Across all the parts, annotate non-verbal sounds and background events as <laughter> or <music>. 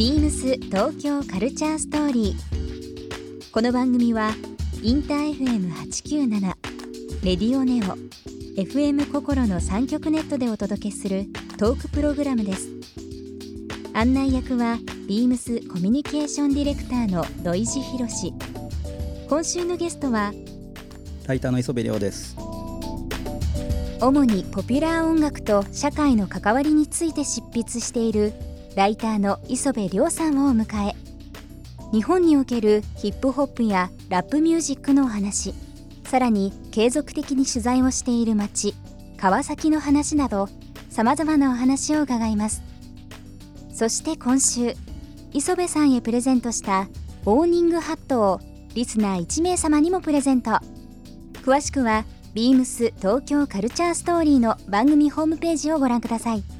ビームス東京カルチャーストーリー。この番組はインター FM897 レディオネオ FM 心の三極ネットでお届けするトークプログラムです。案内役はビームスコミュニケーションディレクターの土井博志。今週のゲストはライターの磯部亮です。主にポピュラー音楽と社会の関わりについて執筆しているライターの磯部亮さんをお迎え。日本におけるヒップホップやラップミュージックのお話。さらに継続的に取材をしている街川崎の話などさまざまなお話を伺います。そして今週磯部さんへプレゼントしたオーニングハットをリスナー1名様にもプレゼント。詳しくはビームス東京カルチャーストーリーの番組ホームページをご覧ください。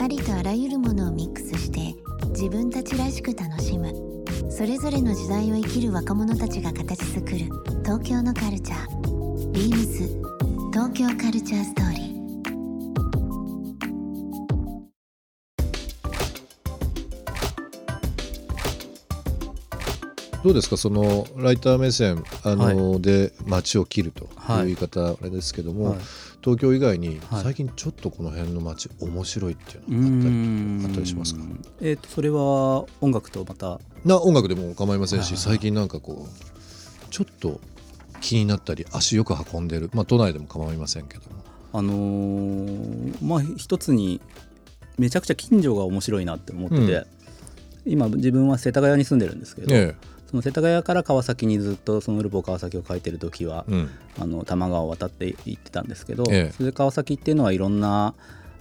ありとあらゆるものをミックスして自分たちらしく楽しむ。それぞれの時代を生きる若者たちが形作る東京のカルチャービームス東京カルチャーストーリー。どうですか？そのライター目線あの、で街を切るというはい。言い方あれですけども、はい。東京以外にはい。最近ちょっとこの辺の街面白いっていうのがあったりんあったりしますか？えっ、とそれは音楽とまた？な音楽でも構いませんし、はい。はいはい最近なんかこうちょっと気になったり足よく運んでる。まあ都内でも構いませんけども。あのーまあ一つにめちゃくちゃ近所が面白いなって思ってて、うん。今自分は世田谷に住んでるんですけど、えその世田谷から川崎にずっとそのウルボ川崎を書いてる時は、えうん。あの多摩川を渡って行ってたんですけど、ええ。それで川崎っていうのはいろんな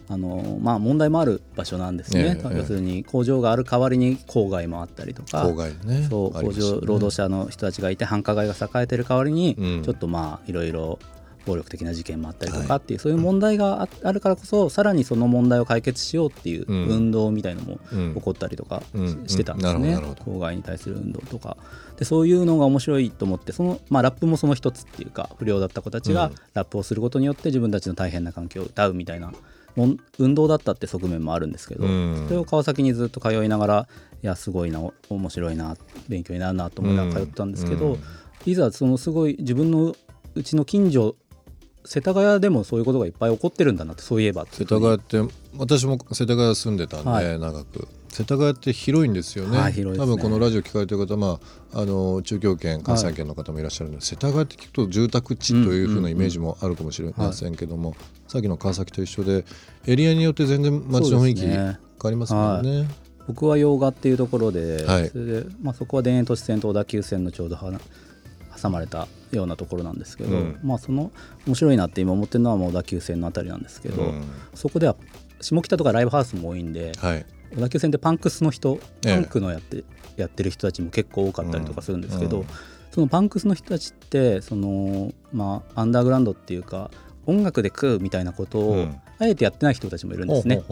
あの、まあ、問題もある場所なんですね、ええ要するに工場がある代わりに郊外もあったりとか郊外ね。そう工場労働者の人たちがいて繁華街が栄えてる代わりに、うん。ちょっとまあいろいろ暴力的な事件もあったりとかっていう、そういう問題がああるからこそさらにその問題を解決しようっていううん。運動みたいのもうん。起こったりとかし,、てたんですね、うん。なるほどなるほ郊外に対する運動とか。でそういうのが面白いと思ってその、まあ、ラップもその一つっていうか不良だった子たちがうん。ラップをすることによって自分たちの大変な環境を歌うみたいな運動だったって側面もあるんですけど、うん。それを川崎にずっと通いながらいやすごいなお面白いな勉強になるなと思いながら通ってたんですけど、うん。いざそのすごい自分のうちの近所世田谷でもそういうことがいっぱい起こってるんだなってそういえば世田谷って私も世田谷住んでたんで、はい。長く。世田谷って広いんですよね,、はいね。多分このラジオ聞かれてる方、まあ、あの中京圏関西圏の方もいらっしゃるので、世田谷って聞くと住宅地というふうなイメージもあるかもしれません。けども、さっきの川崎と一緒でエリアによって全然街の雰囲気変わりますもんね。僕は洋画っていうところで、はい。それでまあ、そこは田園都市線と小田急線のちょうど挟まれたようなところなんですけど、うん。まあその面白いなって今思ってるのはもう小田急線のあたりなんですけど、うん。そこでは下北とかライブハウスも多いんではい。小田急線ってパンクスの人ええ。パンクのやって,、やってる人たちも結構多かったりとかするんですけど、うん。うんそのパンクスの人たちってその、まあ、アンダーグラウンドっていうか音楽で食うみたいなことを、うんあえてやってない人たちもいるんですね。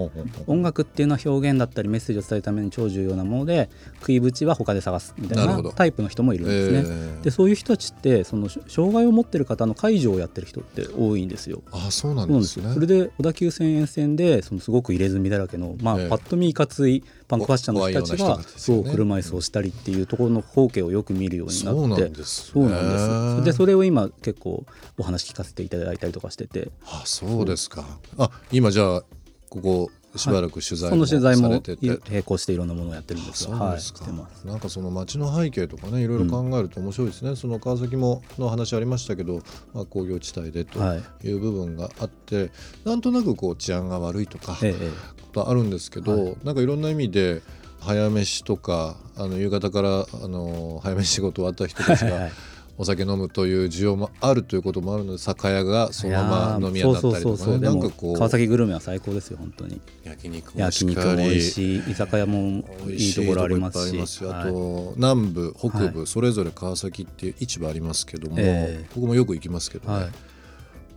音楽っていうのは表現だったりメッセージを伝えるために超重要なもので食い縁は他で探すみたいなタイプの人もいるんですね。えー。でそういう人たちってその障害を持ってる方の介助をやってる人って多いんですよ。あそうなんですす。よそれで小田急線沿線でそのすごく入れ墨だらけの、まあええ。パッと見いかついパンクファッションの人たちがそう車椅子をしたりっていうところの光景をよく見るようになってそうなんですね。そうなんです。でそれを今結構お話聞かせていただいたりとかしてて。あそうですか。あ今じゃあここしばらく取材そもの取材もされてて、並行していろんなものをやってるんあですよ。そうですか、はい。なんかその街の背景とかねいろいろ考えると面白いですね、その川崎もの話ありましたけど、まあ、工業地帯でとはい。いう部分があって、なんとなくこう治安が悪いとか、えええことあるんですけど、はい。なんかいろんな意味で早飯とかあの夕方からあの早飯仕事終わった人たちがえはいお酒飲むという需要もあるということもあるので酒屋がそのまま飲み屋だったりとかね。なんかこう川崎グルメは最高ですよ本当に。焼肉も焼肉も美味しい居酒屋もいいところありますし。しあはい。と南部北部、はそれぞれ川崎っていう市場ありますけども、ええ。僕もよく行きますけどね、はい。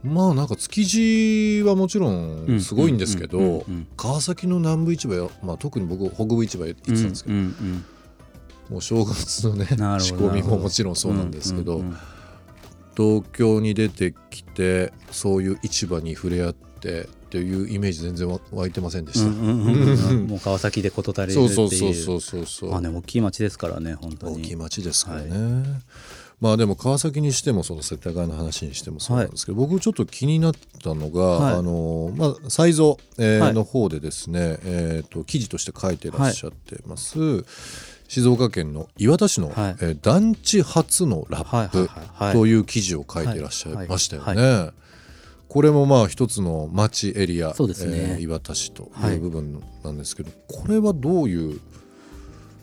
まあなんか築地はもちろんすごいんですけど、川崎の南部市場や、まあ、特に僕北部市場行ってたんですけど、もう正月のね <laughs> 仕込みももちろんそうなんですけど、東京に出てきてそういう市場に触れ合ってっていうイメージ全然わ湧いてませんでした、<laughs> もう川崎で事足りるってそいう。うそうそうそうそうそう。まあね大きい町ですからね本当に。大きい町ですからね、まあでも川崎にしてもその世田谷の話にしてもそうなんですけど、僕ちょっと気になったのが、はい。あのまあサイゾー、えーはいの方でですね、えー、と記事として書いてらっしゃってます、静岡県の磐田市の、はい。えー団地初のラップはいはいはいはい。という記事を書いてらっしゃいましたよね。これもまあ一つの町エリア、そうですねえー磐田市とはいいう部分なんですけど、これはどうい。う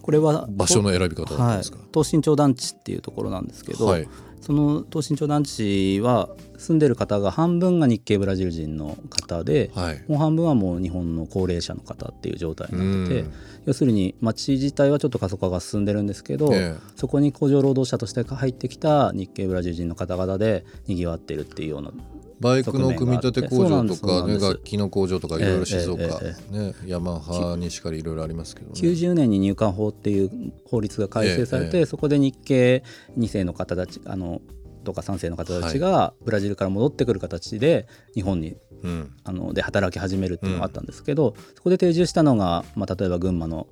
これは場所の選び方だったんはいですか、東新町団地っていうところなんですけど、はい。その東新町団地は住んでる方が半分が日系ブラジル人の方で、はい。もう半分はもう日本の高齢者の方っていう状態になってて、うん。要するに町自体はちょっと過疎化が進んでるんですけど、ええ。そこに工場労働者として入ってきた日系ブラジル人の方々でにぎわってるっていうようなバイクの組み立て工場とかね楽器の工場とかいろいろ静岡、えええねヤマハにしかりいろいろありますけどね。90年に入管法っていう法律が改正されて、ええそこで日系2世の方たちあのとか3世の方たちがブラジルから戻ってくる形で日本にうん。あので働き始めるっていうのがあったんですけど、そこで定住したのが、まあ、例えば群馬の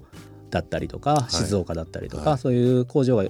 だったりとかい。静岡だったりとか、はい。そういう工場が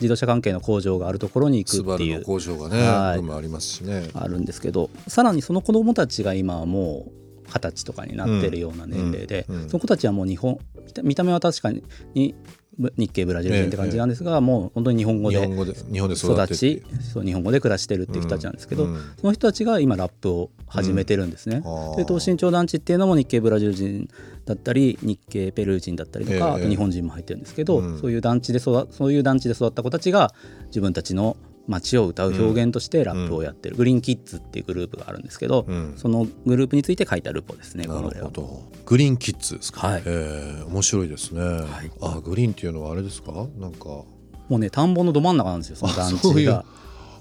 自動車関係の工場があるところに行くっていう。工場がね、はい。ありますしね。あるんですけどさらにその子どもたちが今はもう二十歳とかになってるような年齢で、うんうんうん。その子たちはもう日本見た目は確かにぶ日系ブラジル人って感じなんですが、もう本当に日本語で育ちそう日本語で暮らしてるっていう人たちなんですけど、うん。うんその人たちが今ラップを始めてるんですね。あー。で東新町団地っていうのも日系ブラジル人だったり日系ペルー人だったりとか、ええ。あと日本人も入ってるんですけど、うん。そういう団地で育そういう団地で育った子たちが自分たちの街を歌う表現としてラップをやってる、グリーンキッズっていうグループがあるんですけど、うんそのグループについて書いたルポですね。なるほど。グリーンキッズですか？はいえー面白いですね。いあグリーンっていうのはあれですか？なんかもうね田んぼのど真ん中なんですよその団地が。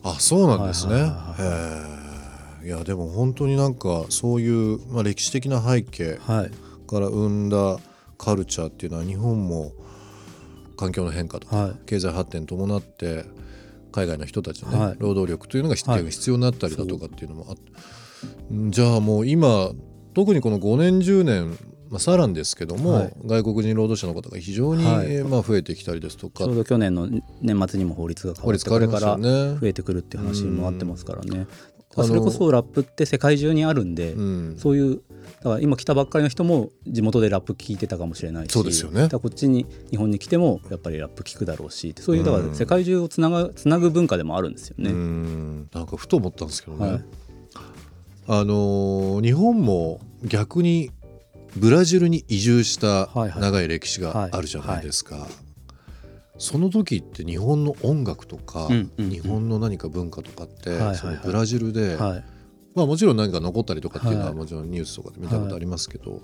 あそうなんですね。はいやでも本当になんかそういう、まあ、歴史的な背景はいから生んだカルチャーっていうのは日本も環境の変化とか、はい経済発展に伴って海外の人たちの、ねはい。労働力というのが必要,、になったりだとかっていうのもあって。んじゃあもう今特にこの5年10年、まあ、さらにですけども、はい。外国人労働者の方が非常に、はい。えーまあ、増えてきたりですとか。ちょうど去年の年末にも法律が変わってこれから。増えてくるっていう話もあってますからね。それこそラップって世界中にあるんで、うん。そういうだから今来たばっかりの人も地元でラップ聞いてたかもしれないしそうですよね。こっちに日本に来てもやっぱりラップ聞くだろうしそういうだかうんら世界中をつながつなぐ文化でもあるんですよね。うん。なんかふと思ったんですけどね、はい。あのー日本も逆にブラジルに移住した長い歴史があるじゃないですか。その時って日本の音楽とか、日本の何か文化とかって、そのブラジルで、はいまあ、もちろん何か残ったりとかっていうのははい。もちろんニュースとかで見たことありますけど、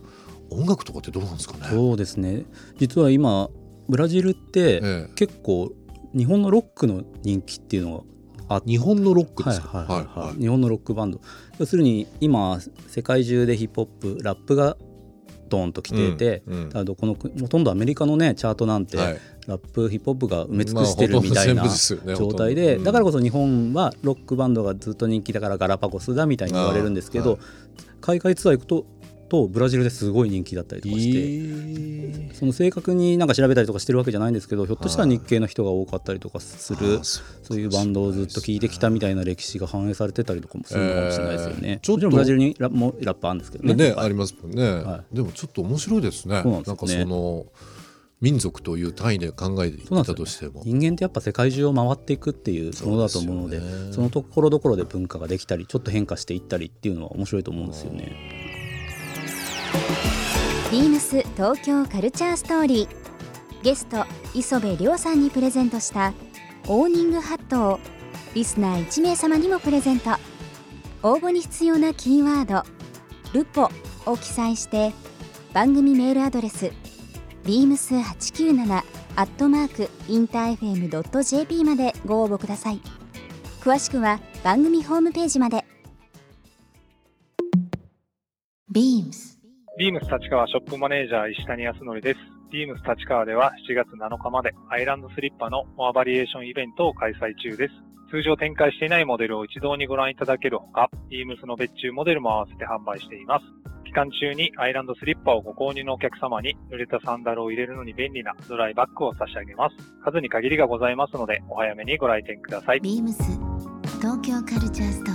音楽とかってどうなんですかね？そうですね。実は今ブラジルってええ。結構日本のロックの人気っていうのがあ日本のロックですか、はいはい。はいはいはい。日本のロックバンド。要するに今世界中でヒップホップラップがドーンと来ていて、うんうん。このほとんどアメリカのねチャートなんて、はい。ラップヒップホップが埋め尽くしてるみたいな状態でだからこそ日本はロックバンドがずっと人気だからガラパゴスだみたいに言われるんですけど、は海外ツアー行くととブラジルですごい人気だったりとかして。いその正確になんか調べたりとかしてるわけじゃないんですけどひょっとしたら日系の人が多かったりとかするそういうバンドをずっと聴いてきたみたいな歴史が反映されてたりとかもするのかもしれないですよね。えーちょっともちろんブラジルにラもラップあるんですけどね。ね、はいありますもんね、はでもちょっと面白いですね。そうなんでね。かその民族という単位で考えていたとしても。人間ってやっぱ世界中を回っていくっていうものだと思うのでね。そのところどころで文化ができたりちょっと変化していったりっていうのは面白いと思うんですよね。ビームス東京カルチャーストーリー。ゲスト磯部亮さんにプレゼントしたオーニングハットをリスナー1名様にもプレゼント。応募に必要なキーワード「ルポ」を記載して番組メールアドレス beams897 アットマークインター FM.jp までご応募ください。詳しくは番組ホームページまで。beams ビームス立川ショップマネージャー石谷康則です。ビームス立川では7月7日までアイランドスリッパのモアバリエーションイベントを開催中です。通常展開していないモデルを一堂にご覧いただけるほか、ビームスの別注モデルも合わせて販売しています。期間中にアイランドスリッパをご購入のお客様に濡れたサンダルを入れるのに便利なドライバッグを差し上げます。数に限りがございますので、お早めにご来店ください。beams 東京カルチャースト